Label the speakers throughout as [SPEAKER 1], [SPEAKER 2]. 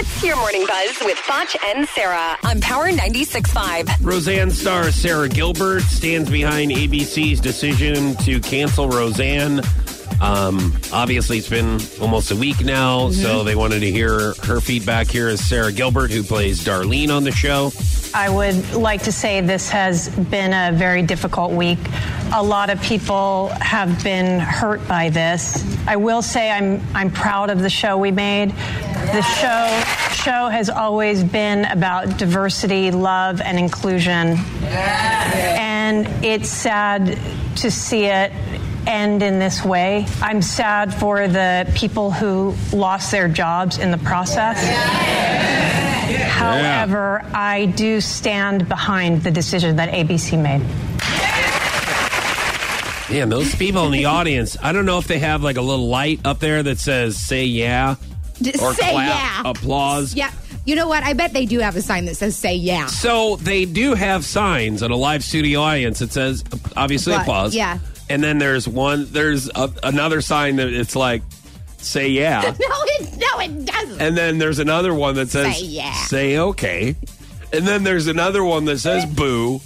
[SPEAKER 1] It's your morning buzz with Foch and Sarah on Power 96.5.
[SPEAKER 2] Roseanne star Sara Gilbert stands behind ABC's decision to cancel Roseanne. Um, obviously, it's been almost a week now, so they wanted to hear her feedback. Here is Sara Gilbert, who plays Darlene on the show.
[SPEAKER 3] I would like to say this has been a very difficult week. A lot of people have been hurt by this. I will say I'm I'm proud of the show we made. The show show has always been about diversity, love, and inclusion. And it's sad to see it end in this way. I'm sad for the people who lost their jobs in the process. However, I do stand behind the decision that ABC made.
[SPEAKER 2] Man, those people in the audience, I don't know if they have like a little light up there that says "Say yeah"
[SPEAKER 4] Just
[SPEAKER 2] or
[SPEAKER 4] say
[SPEAKER 2] clap,
[SPEAKER 4] yeah.
[SPEAKER 2] applause.
[SPEAKER 4] Yeah. You know what? I bet they do have a sign that says "Say yeah."
[SPEAKER 2] So they do have signs in a live studio audience that says obviously
[SPEAKER 4] What?
[SPEAKER 2] applause.
[SPEAKER 4] Yeah.
[SPEAKER 2] And then there's one there's a, another sign that it's like say yeah.
[SPEAKER 4] No, it no, it doesn't.
[SPEAKER 2] and then there's another one that says
[SPEAKER 4] Say yeah.
[SPEAKER 2] say okay. And then there's another one that says boo.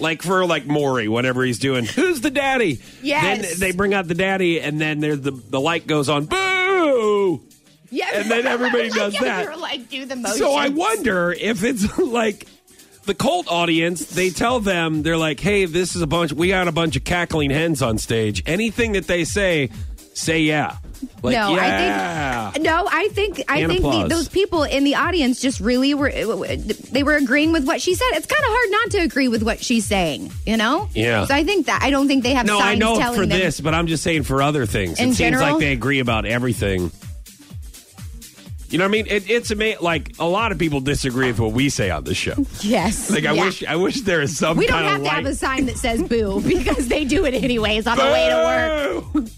[SPEAKER 2] Like for like Maury, whatever he's doing. Who's the daddy?
[SPEAKER 4] Yes.
[SPEAKER 2] Then they bring out the daddy and then there's the the light goes on boo.
[SPEAKER 4] Yeah,
[SPEAKER 2] and then everybody does that.
[SPEAKER 4] Like do the.
[SPEAKER 2] So I wonder if it's like the cult audience, they tell them, they're like, hey, this is a bunch, we got a bunch of cackling hens on stage. Anything that they say, say yeah. Like,
[SPEAKER 4] no,
[SPEAKER 2] yeah.
[SPEAKER 4] I think no. I think I
[SPEAKER 2] And
[SPEAKER 4] think the, those people in the audience just really were. They were agreeing with what she said. It's kind of hard not to agree with what she's saying. You know.
[SPEAKER 2] Yeah.
[SPEAKER 4] So I think that I don't think they have
[SPEAKER 2] No, I know for this, but I'm just saying for other things.
[SPEAKER 4] In
[SPEAKER 2] it seems like they agree about everything. You know what I mean? It, it's amazing. Like a lot of people disagree with what we say on this show.
[SPEAKER 4] Yes.
[SPEAKER 2] Like I
[SPEAKER 4] Yeah.
[SPEAKER 2] wish, I wish there is some
[SPEAKER 4] We don't have to have a sign that says "boo" because they do it anyways on the way to work.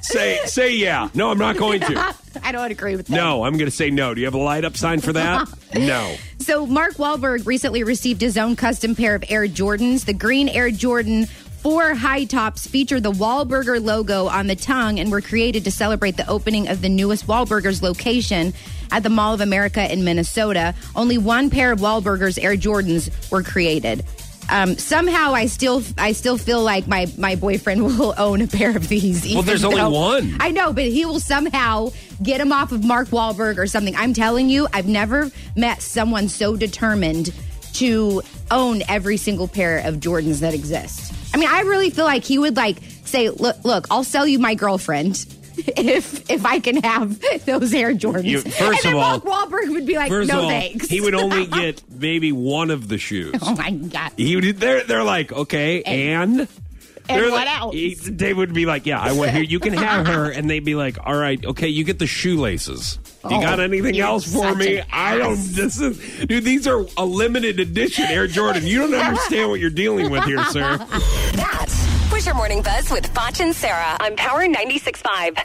[SPEAKER 2] Say, say yeah. No, I'm not going to.
[SPEAKER 4] I don't agree with that.
[SPEAKER 2] No, I'm going to say no. Do you have a light up sign for that? no.
[SPEAKER 4] So Mark Wahlberg recently received his own custom pair of Air Jordans. The green Air Jordan 4 high tops feature the Wahlburger logo on the tongue and were created to celebrate the opening of the newest Wahlburgers location at the Mall of America in Minnesota. Only one pair of Wahlburgers Air Jordans were created. Um, somehow I still I still feel like my, my boyfriend will own a pair of these. even
[SPEAKER 2] there's only one.
[SPEAKER 4] I know, but he will somehow get him off of Mark Wahlberg or something. I'm telling you, I've never met someone so determined to own every single pair of Jordans that exist. I mean, I really feel like he would like say, "Look, look, I'll sell you my girlfriend." If if I can have those Air Jordans,
[SPEAKER 2] You- first
[SPEAKER 4] and then
[SPEAKER 2] of all-
[SPEAKER 4] Mark Wahlberg would be like, "No
[SPEAKER 2] all,
[SPEAKER 4] thanks."
[SPEAKER 2] he would only get maybe one of the shoes.
[SPEAKER 4] oh my god!
[SPEAKER 2] He would. They're they're like okay, and. They're
[SPEAKER 4] what
[SPEAKER 2] like-
[SPEAKER 4] else?
[SPEAKER 2] he- they would be like, "Yeah, I want here. You can have her," and they'd be like, "All right, okay, you get the shoelaces. You
[SPEAKER 4] Oh,
[SPEAKER 2] got anything else for me? I don't. This is, dude. These are a limited edition Air Jordan. You don't understand what you're dealing with here, sir."
[SPEAKER 1] Was your morning buzz with Foch and Sarah on Power 96.5.